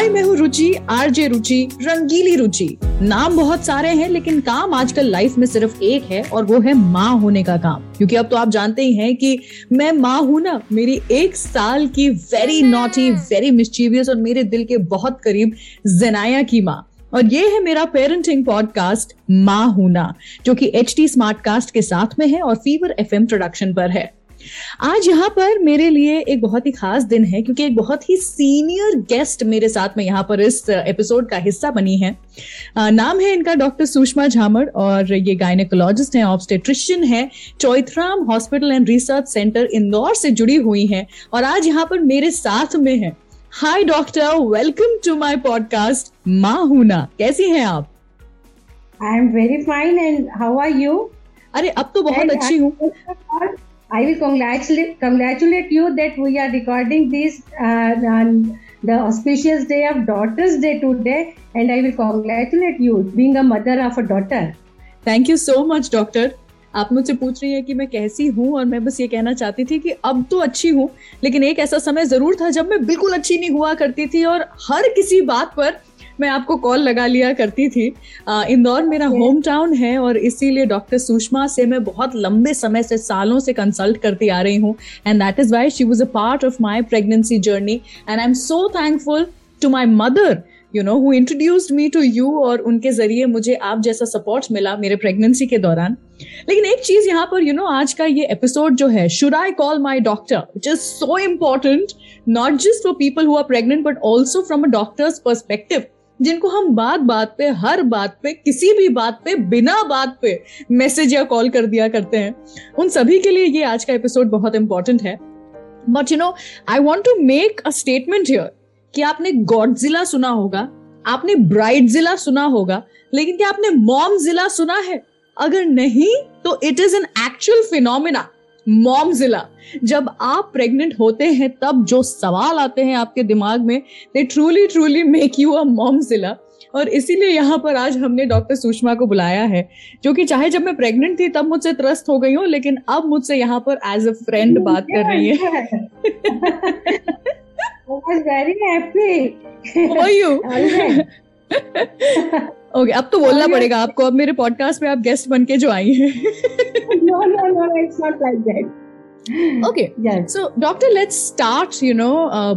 हाय मैं हूँ रुचि, आरजे रुचि, रंगीली रुचि। नाम बहुत सारे हैं, लेकिन काम आजकल लाइफ में सिर्फ़ एक है, और वो है माँ होने का काम। क्योंकि अब तो आप जानते ही हैं कि मैं माँ हूँ ना, मेरी एक साल की वेरी नॉटी वेरी मिस्चीवियस और मेरे दिल के बहुत करीब जनाया की माँ। और ये है मेरा पेरेंटिंग पॉडकास्ट माँ हूना जो कि एच टी स्मार्ट कास्ट के साथ में है और फीवर एफएम प्रोडक्शन पर है। आज यहाँ पर मेरे लिए एक बहुत ही खास दिन है क्योंकि एक बहुत ही सीनियर गेस्ट मेरे साथ में यहाँ पर इस एपिसोड का हिस्सा बनी है। नाम है इनका डॉक्टर सुषमा झामड़ और ये गायनेकोलॉजिस्ट हैं ऑब्स्टेट्रिशियन है Choithram hospital and research centre Indore से जुड़ी हुई हैं और आज यहाँ पर मेरे साथ में है। Hi doctor welcome to my podcast माँ हूना कैसी हैं आप? I am very fine and how are you अरे अब तो बहुत अच्छी हूँ। I will congratulate congratulate you that we are recording this uh, on the auspicious day of Daughters Day today, and I will congratulate you being a mother of a daughter. Thank you so much doctor आप मुझसे पूछ रही हैं कि मैं कैसी हूँ और मैं बस ये कहना चाहती थी कि अब तो अच्छी हूँ लेकिन एक ऐसा समय ज़रूर था जब मैं बिल्कुल अच्छी नहीं हुआ करती थी और हर किसी बात पर मैं आपको कॉल लगा लिया करती थी। इंदौर मेरा होम टाउन है और इसीलिए डॉक्टर सुषमा से मैं बहुत लंबे समय से सालों से कंसल्ट करती आ रही हूँ। And that is why she was a part of my pregnancy journey and I am so thankful to my mother you know who introduced me to you और उनके ज़रिए मुझे आप जैसा सपोर्ट मिला मेरे प्रेगनेंसी के दौरान। लेकिन एक चीज़ यहाँ पर यू you नो know, आज का ये एपिसोड जो है should I call my doctor which is so important not just for people who are pregnant but also from a doctor's perspective जिनको हम बात बात पे, हर बात पे, किसी भी बात पे, बिना बात पे मैसेज या कॉल कर दिया करते हैं। उन सभी के लिए ये आज का एपिसोड बहुत इंपॉर्टेंट है। But you know I want to make a statement here कि आपने गॉड जिला सुना होगा, आपने ब्राइट जिला सुना होगा, लेकिन क्या आपने मॉम जिला सुना है? अगर नहीं तो it is an actual phenomena momzilla जब आप प्रेग्नेंट होते हैं तब जो सवाल आते हैं आपके दिमाग में they truly truly make you a momzilla और इसीलिए यहाँ पर आज हमने डॉक्टर सुषमा को बुलाया है जो कि चाहे जब मैं प्रेग्नेंट थी तब मुझसे त्रस्त हो गई हूँ लेकिन अब मुझसे यहाँ पर एज अ फ्रेंड बात कर रही है। वेरी हैप्पी ओके अब तो बोलना पड़ेगा आपको अब मेरे पॉडकास्ट में आप गेस्ट बन के जो आई हैं। No no no it's not like that okay so doctor let's start you know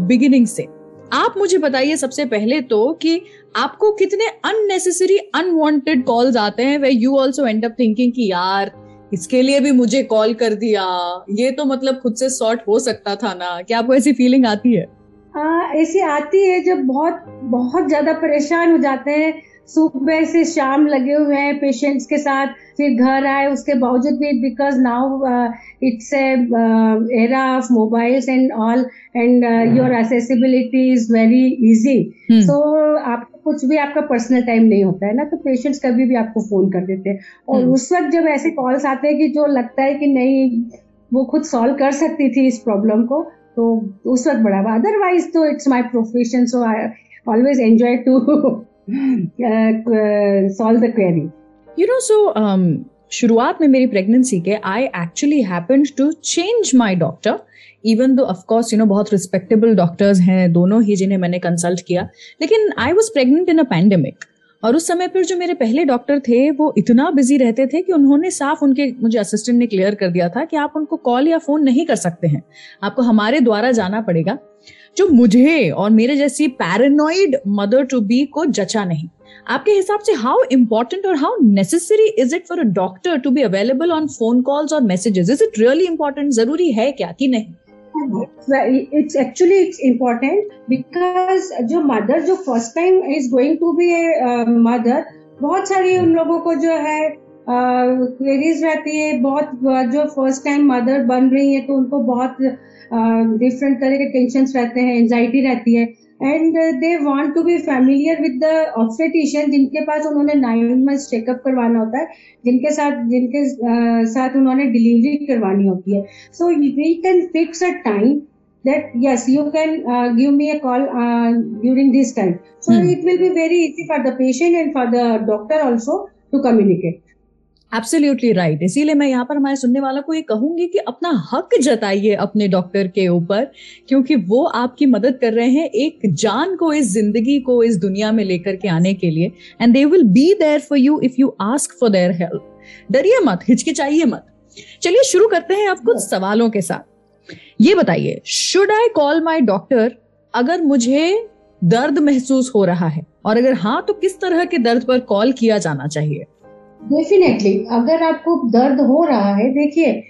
beginning से. आप मुझे बताइए सबसे पहले तो कि आपको कितने अननेसेसरी अनवांटेड कॉल्स आते हैं way you also end up thinking कि यार इसके लिए भी मुझे कॉल कर दिया। ये तो मतलब खुद से सॉर्ट हो सकता था ना। क्या आपको ऐसी फीलिंग आती है? हाँ ऐसी आती है जब बहुत बहुत ज़्यादा परेशान हो जाते हैं। सुबह से शाम लगे हुए हैं पेशेंट्स के साथ फिर घर आए उसके बावजूद भी because now it's era of mobiles and all and your accessibility is very easy so आप कुछ भी आपका पर्सनल टाइम नहीं होता है ना तो पेशेंट्स कभी भी आपको फ़ोन कर देते हैं। और hmm. उस वक्त जब ऐसे कॉल्स आते हैं कि जो लगता है कि नहीं वो खुद सॉल्व कर सकती थी इस प्रॉब्लम को तो उस वक्त बड़ा अदरवाइज़ तो it's my profession so I always enjoy to solve the query you know so शुरुआत में मेरी प्रेगनेंसी के I actually happened to change my doctor even though of course you know बहुत रिस्पेक्टेबल डॉक्टर्स हैं, दोनों ही जिन्हें मैंने कंसल्ट किया, लेकिन I was pregnant in a pandemic और उस समय पर जो मेरे पहले डॉक्टर थे, वो इतना बिज़ी रहते थे कि उन्होंने साफ़ उनके, मुझे असिस्टेंट ने क्लियर कर दिया था कि आप उनको कॉल या फ़ोन नहीं कर सकते हैं। आपको हमारे द्वारा जाना पड़ेगा जो मुझे और मेरे जैसी पैरानॉइड मदर टू बी को जचा नहीं। आपके हिसाब से हाउ इम्पोर्टेंट और how necessary is it for a doctor to be available on phone calls और messages is it really important ज़रूरी है क्या कि नहीं? It's actually it's important because जो मदर जो first time is going to be a mother बहुत सारी उन लोगों को जो है क्वेरीज uh, रहती है बहुत जो फ़र्स्ट टाइम मदर बन रही है तो उनको बहुत डिफरेंट तरह के टेंशन रहते हैं एंजाइटी रहती है। And they want to be familiar with the obstetrician जिनके पास उन्होंने नाइन मंथ्स चेकअप करवाना होता है जिनके साथ जिनके uh, साथ उन्होंने डिलीवरी करवानी होती है। So we can fix a time that yes you can uh, give me a call uh, during this time. So Hmm. it will be very easy for the patient and for the doctor also to communicate. Absolutely right इसीलिए मैं यहाँ पर हमारे सुनने वालों को ये कहूँगी कि अपना हक जताइए अपने डॉक्टर के ऊपर क्योंकि वो आपकी मदद कर रहे हैं एक जान को इस ज़िंदगी को इस दुनिया में लेकर के आने के लिए। And they will be there for you if you ask for their help डरिए मत हिचकिचाइए मत। चलिए शुरू करते हैं आप कुछ सवालों के साथ। ये बताइए should I call my doctor अगर मुझे दर्द महसूस हो रहा है? और अगर हाँ तो किस तरह के दर्द पर कॉल किया जाना चाहिए? डेफिनेटली अगर आपको दर्द हो रहा है देखिए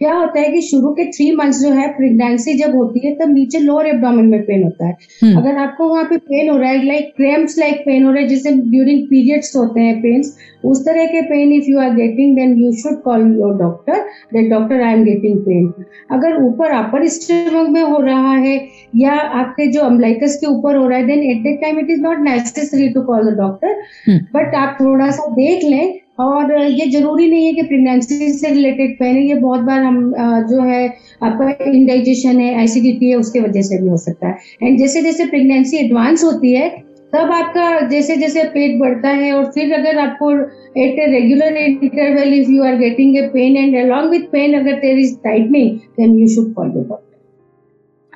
क्या होता है कि शुरू के थ्री मंथ्स जो है प्रेगनेंसी जब होती है तब नीचे लोअर एब्डोमेन में पेन होता है हम्म। अगर आपको वहाँ पे पेन हो रहा है लाइक क्रेम्स लाइक पेन हो रहा है जैसे ड्यूरिंग पीरियड्स होते हैं पेन्स उस तरह के pain if you are getting then you should call your doctor that doctor I am getting pain अगर ऊपर अपर स्टमक में हो रहा है या आपके जो अम्बलाइकस के ऊपर हो रहा है then at that time it is not necessary to call the doctor. But आप थोड़ा सा देख लें और ये ज़रूरी नहीं है कि प्रेगनेंसी से रिलेटेड है ये बहुत बार हम जो है, आपका इंडाइजेशन है एसिडिटी है, उसके वजह से भी हो सकता है। एंड जैसे जैसे प्रेगनेंसी एडवांस होती है, तब आपका जैसे जैसे पेट बढ़ता है और फिर अगर आपको at a regular interval if you are getting a pain and along with pain अगर there is tightening then you should call doctor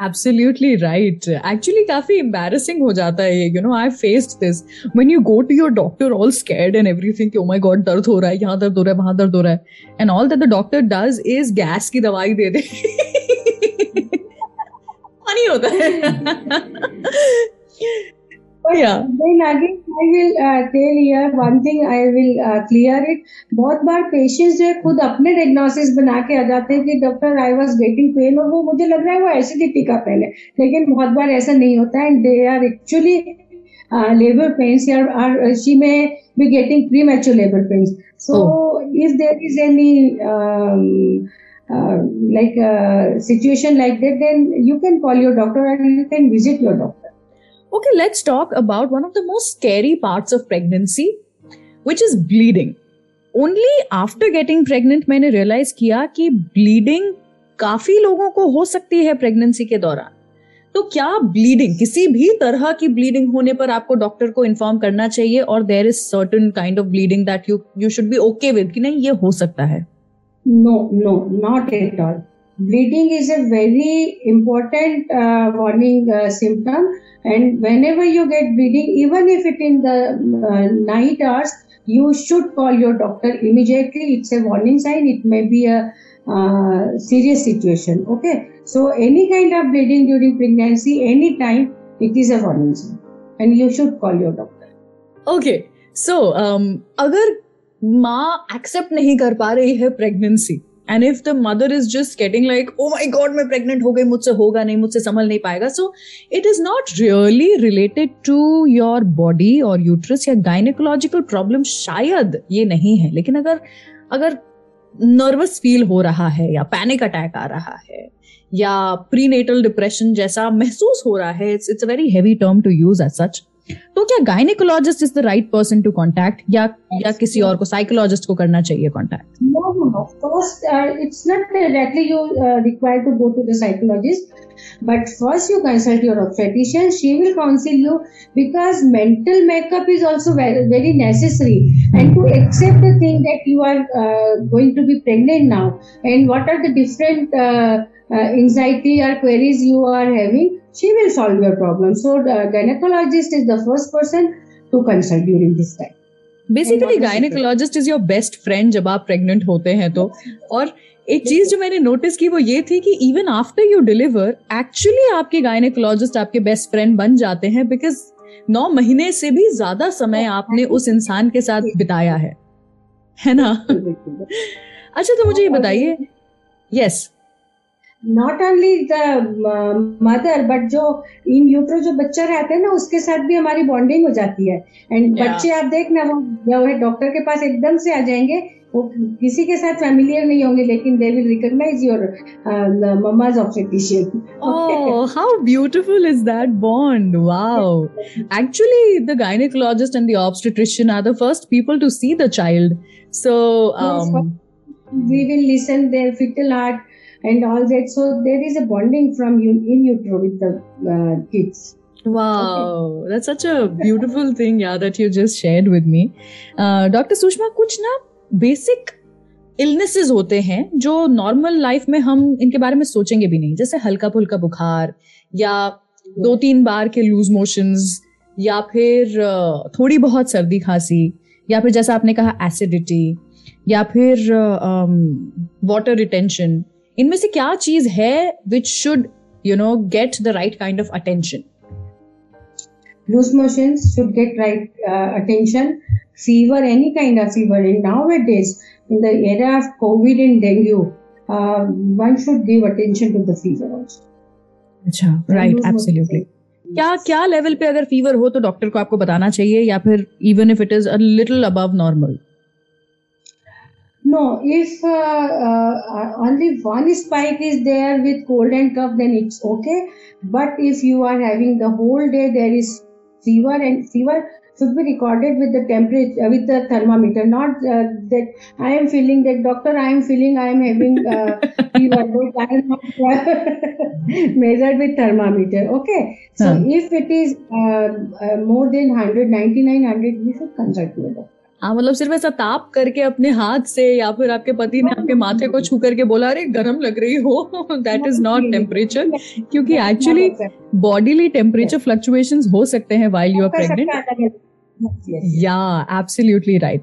absolutely right actually काफ़ी एम्बेरसिंग हो जाता है ये you know I faced this when you go to your doctor all scared and everything oh my god दर्द हो रहा है यहाँ दर्द हो रहा है वहाँ दर्द हो रहा है. And all that the doctor does is gas की दवाई दे दे. फनी होता है. yeah. Then again, I will uh, tell here one thing. I will uh, clear it. बहुत बार पेशेंट्स जो है खुद अपने डायग्नोसिस बना के आ जाते हैं कि doctor I was getting pain और वो मुझे लग रहा है वो एसिडिटी का पेन है। लेकिन बहुत बार ऐसा नहीं होता and they are actually labour pains are she may be getting premature labour pains so if there is any like uh, situation like that then you can call your doctor and you can visit your doctor. Okay, let's talk about one of the most scary parts of pregnancy, which is bleeding. Only after getting pregnant मैंने realize किया कि bleeding काफ़ी लोगों को हो सकती है pregnancy के दौरान तो क्या ब्लीडिंग किसी भी तरह की ब्लीडिंग होने पर आपको डॉक्टर को इन्फॉर्म करना चाहिए और there is certain kind of bleeding that you you should be okay with कि नहीं ये हो सकता है No, no, not at all. Bleeding is a very important uh, warning uh, symptom, and whenever you get bleeding, even if it in the uh, night hours, you should call your doctor immediately. It's a warning sign. It may be a uh, serious situation. Okay, so any kind of bleeding during pregnancy, any time, it is a warning sign, and you should call your doctor. Okay so अगर माँ accept नहीं कर पा रही है pregnancy and if the mother is just getting like oh my god मैं pregnant हो गई, मुझसे होगा नहीं, मुझसे संभल नहीं पाएगा. So it is not really related to your body और यूट्रस या गायनेकोलॉजिकल प्रॉब्लम शायद ये नहीं है। लेकिन अगर अगर नर्वस फील हो रहा है या पैनिक अटैक आ रहा है या प्रीनेटल डिप्रेशन जैसा महसूस हो रहा है it's it's a very heavy term to use as such तो क्या gynaecologist is the right person to contact या या किसी और को साइकोलॉजिस्ट को करना चाहिए contact No, no, no. First, uh, it's not directly you uh, required to go to but first you consult your obstetrician. She will counsel you because mental makeup is also very, very necessary. And to accept the thing that you are uh, going to be pregnant now, and what are the different uh, uh, anxiety or queries you are having, she will solve your problem. So, the gynecologist is the first person to consult during this time. Basically gynaecologist is your best friend जब आप pregnant होते हैं तो। और एक चीज़ जो मैंने notice की वो ये थी कि even after you deliver actually आपके गायनेकोलॉजिस्ट आपके बेस्ट फ्रेंड बन जाते हैं बिकॉज़ नौ महीने से भी ज़्यादा समय आपने उस इंसान के साथ बिताया है। है ना? अच्छा तो मुझे ये बताइए। Yes not only the mother but जो इन यूट्रो जो बच्चा रहते हैं ना उसके साथ भी हमारी बॉन्डिंग हो जाती है। And yeah. बच्चे आप देख ना वो जब डॉक्टर के पास एकदम से आ जाएँगे वो किसी के साथ फैमिलियर नहीं होंगे लेकिन they will recognise your mamma's obstetrician oh how beautiful is that bond wow actually the gynaecologist and the obstetrician are the first people to see the child so we will listen their foetal heart and all that. So there is a bonding from you in utero with the uh, kids. Wow, that's such a beautiful thing, yeah, that you just shared with me. Uh, Dr. Sushma, कुछ ना basic illnesses होते हैं जो normal life में हम इनके बारे में सोचेंगे भी नहीं जैसे हल्का फुल्का बुखार या दो तीन बार के लूज मोशंस या फिर थोड़ी बहुत सर्दी खांसी या फिर जैसा आपने कहा एसिडिटी या फिर वाटर रिटेंशन इनमें से क्या चीज़ है which should you know get the right kind of attention loose motion should get right attention fever any kind of fever in now it is in the area of covid in dengue one should give attention to the fever अच्छा right absolutely क्या क्या level पे अगर fever हो तो doctor को आपको बताना चाहिए या फिर even if it is a little above normal No, if uh, uh, only one spike is there with cold and cough, then it's okay. But if you are having the whole day, there is fever and fever should be recorded with the temperature uh, with the thermometer not uh, that i am feeling that doctor i am feeling i am having uh, fever but i am not measured with thermometer okay so huh. if it is uh, uh, more than 199 100 we should consult with doctor हाँ मतलब सिर्फ़ ऐसा ताप करके अपने हाथ से या फिर आपके पति ने आपके माथे को छू करके बोला अरे गर्म लग रही हो। दैट इज़ नॉट टेम्परेचर क्योंकि एक्चुअली बॉडीली टेम्परेचर फ्लक्चुएशंस हो सकते हैं वाइल यू आर प्रेग्नेंट या एब्सोल्युटली राइट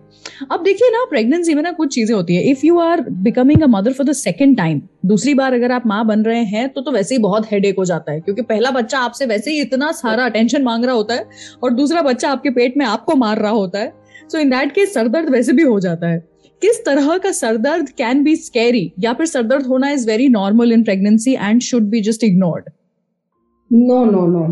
अब देखिए ना प्रेगनेंसी में ना कुछ चीज़ें होती है. If you are becoming a mother for the second time दूसरी बार अगर आप माँ बन रहे हैं तो तो वैसे ही बहुत हेडेक हो जाता है. क्योंकि पहला बच्चा आपसे वैसे ही इतना सारा अटेंशन मांग रहा होता है और दूसरा बच्चा आपके पेट में आपको मार रहा होता है. सो इन दैट केस सरदर्द वैसे भी हो जाता है। किस तरह का सरदर्द कैन बी स्कैरी या फिर सरदर्द होना is very normal in pregnancy and should be just ignored no no no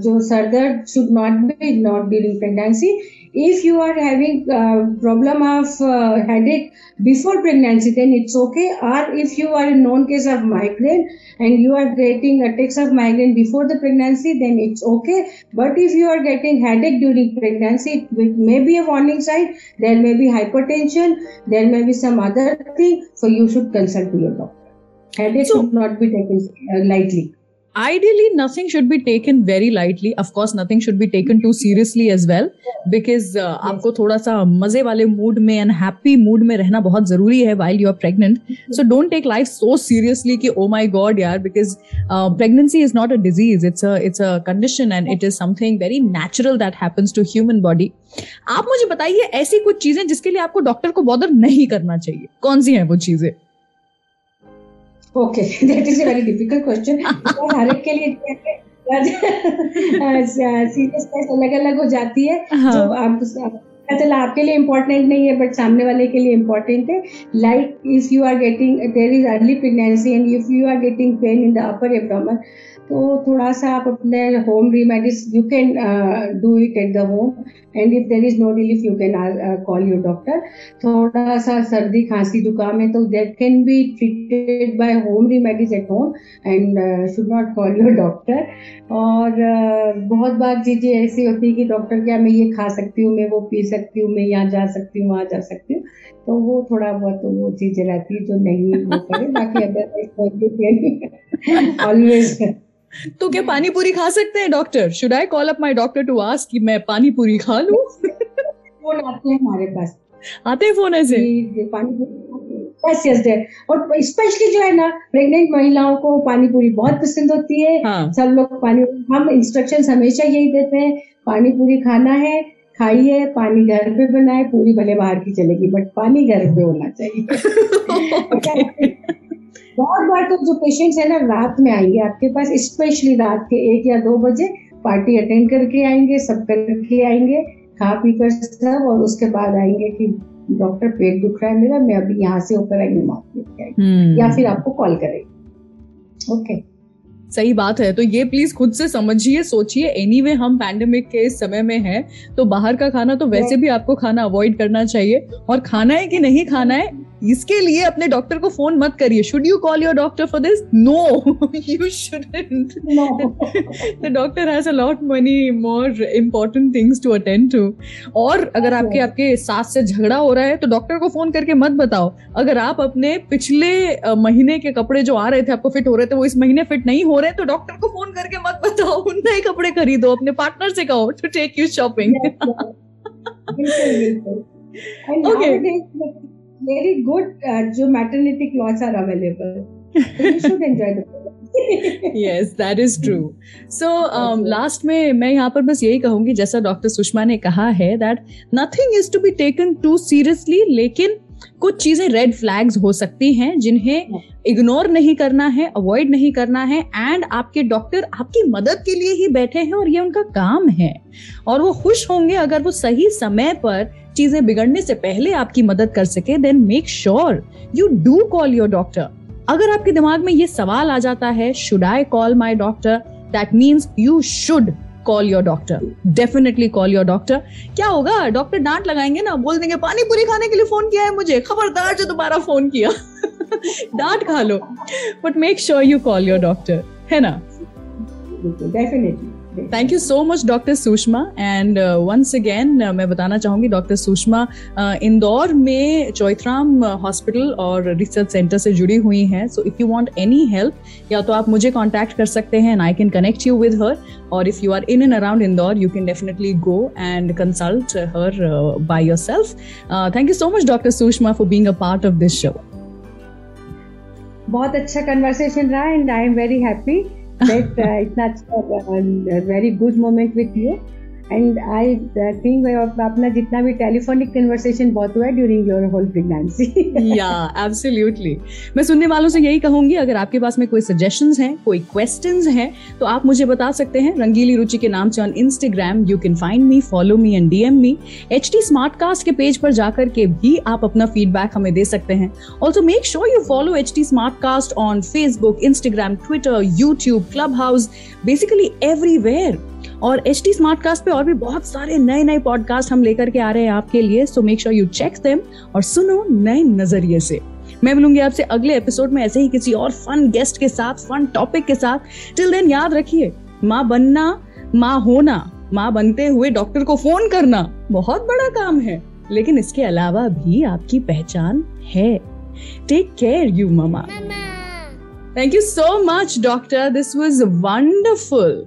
जो सरदर्द should not be ignored during pregnancy. If you are having uh, problem of uh, headache before pregnancy, then it's okay. Or if you are in known case of migraine and you are getting attacks of migraine before the pregnancy, then it's okay. But if you are getting headache during pregnancy, it may be a warning sign. There may be hypertension. There may be some other thing. So you should consult to your doctor. Headache so, should not be taken uh, lightly. Ideally nothing should be taken very lightly of course nothing should be taken too seriously as well because uh, yes. आपको थोड़ा सा मज़े वाले mood में and happy mood में रहना बहुत ज़रूरी है while you are pregnant so don't take life so seriously कि oh my god यार because uh, pregnancy is not a disease it's a it's a condition and it is something very natural that happens to human body आप मुझे बताइए ऐसी कुछ चीज़ें जिसके लिए आपको डॉक्टर को बॉदर नहीं करना चाहिए कौन सी हैं वो चीज़ें okay that is a very difficult question हर एक के लिए सीरियसनेस अलग अलग हो जाती है। हाँ. जो आप चला आपके लिए इम्पोर्टेंट नहीं है बट सामने वाले के लिए इम्पोर्टेंट है। Like if you are getting there is early pregnancy and if you are getting pain in the upper abdomen तो थोड़ा सा आप अपने home remedies you can do it at the home and if there is no relief you can call your doctor थोड़ा सा सर्दी खांसी जुकाम है तो that can be treated by home remedies at home and should not call your doctor और uh, बहुत बार चीज़ें ऐसी होती है कि डॉक्टर क्या मैं ये खा सकती हूँ मैं वो पी सकती हूँ मैं यहाँ जा सकती हूँ वहाँ जा सकती हूँ। तो वो थोड़ा बहुत तो वो चीज़ें रहती है जो नहीं वो करे। बाकी अदरवाइज़ ऑलवेज तो क्या पानी पूरी खा सकते हैं doctor should I call up my doctor to ask कि मैं पानी पूरी खा लूँ? फ़ोन आते हैं हमारे पास। आते हैं फ़ोन ऐसे? पानी यस यस और स्पेशली जो है ना प्रेग्नेंट महिलाओं को पानी पूरी बहुत पसंद होती है। हाँ. सब लोग पानी हम इंस्ट्रक्शन हमेशा यही देते हैं पानी पूरी खाना है खाइए पानी घर पे बनाए पूरी भले बाहर की चलेगी बट पानी घर पे होना चाहिए। बहुत बार तो जो पेशेंट्स है ना रात में आएँगे आपके पास स्पेशली रात के एक या दो बजे पार्टी अटेंड करके आएँगे सब करके आएँगे खा पी कर सब और उसके बाद आएँगे कि डॉक्टर पेट दुख रहा है मेरा मैं अभी यहाँ से होकर आएँगे हम्म। या फिर आपको कॉल करेंगे। ओके सही बात है तो ये प्लीज़ खुद से समझिए सोचिए। एनी anyway, हम पैंडेमिक के इस समय में हैं तो बाहर का खाना तो वैसे भी आपको खाना अवॉइड करना चाहिए। और खाना है कि नहीं खाना है? इसके लिए अपने डॉक्टर को फ़ोन मत करिए। Should you call your doctor for this no you shouldn't the doctor has a lot many more important things to attend to और अगर okay. आपके आपके सास से झगड़ा हो रहा है तो डॉक्टर को फ़ोन करके मत बताओ। अगर आप अपने पिछले महीने के कपड़े जो आ रहे थे आपको फिट हो रहे थे वो इस महीने फिट नहीं हो रहे तो डॉक्टर को फ़ोन करके मत बताओ। नए कपड़े खरीदो अपने पार्टनर से कहो to take you shopping okay. Very good uh, जो maternity clothes are available so you should enjoy the yes that is true so um, last में मैं यहाँ पर बस यही कहूँगी जैसा डॉक्टर सुषमा ने कहा है that nothing is to be taken too seriously लेकिन कुछ चीज़ें रेड फ्लैग्स हो सकती हैं जिन्हें इग्नोर नहीं करना है अवॉइड नहीं करना है एंड आपके डॉक्टर आपकी मदद के लिए ही बैठे हैं और ये उनका काम है। और वो खुश होंगे अगर वो सही समय पर चीज़ें बिगड़ने से पहले आपकी मदद कर सके then make sure you do call your doctor अगर आपके दिमाग में ये सवाल आ जाता है should I call my doctor that means you should call your doctor definitely call your doctor क्या होगा? डॉक्टर डांट लगाएँगे ना, बोल देंगे, पानी पूरी खाने के लिए फ़ोन किया है मुझे। खबरदार जो दोबारा फ़ोन किया. डांट खा लो। But make sure you call your doctor है ना? Definitely thank you so much doctor Sushma and once again मैं बताना चाहूँगी डॉक्टर सुषमा uh, इंदौर में चौथराम हॉस्पिटल और रिसर्च सेंटर से जुड़ी हुई हैं। So if you want any help या तो आप मुझे कांटेक्ट कर सकते हैं and I can connect you with her और if you are in and around Indore you can definitely go and consult her by yourself thank you so much doctor Sushma for being a part of this show बहुत अच्छा conversation रहा and I am very happy Uh, it's not uh, a very good moment with you. And I think अपना जितना भी telephonic conversation बहुत हुआ है during your whole pregnancy या एब्सोल्युटली मैं सुनने वालों से यही कहूँगी, अगर आपके पास में कोई सजेशंस हैं, कोई क्वेश्चंस हैं तो आप मुझे बता सकते हैं। रंगीली रुचि के नाम से on Instagram you can find me follow me and DM me H T cast के पेज पर जाकर के भी आप अपना फीडबैक हमें दे सकते हैं। Also make sure you follow H T cast on Facebook Instagram Twitter YouTube Clubhouse basically everywhere और एच टी स्मार्ट कास्ट पे और भी बहुत सारे नए नए पॉडकास्ट हम लेकर के आ रहे हैं आपके लिए so make sure you check them और सुनो नए नज़रिए से। मैं मिलूँगी आपसे अगले एपिसोड में ऐसे ही किसी और फन गेस्ट के साथ फन टॉपिक के साथ। टिल देन याद रखिए माँ बनना माँ होना माँ बनते हुए डॉक्टर को फ़ोन करना बहुत बड़ा काम है। लेकिन इसके अलावा भी आपकी पहचान है। Take care you mamma thank you so much doctor this was wonderful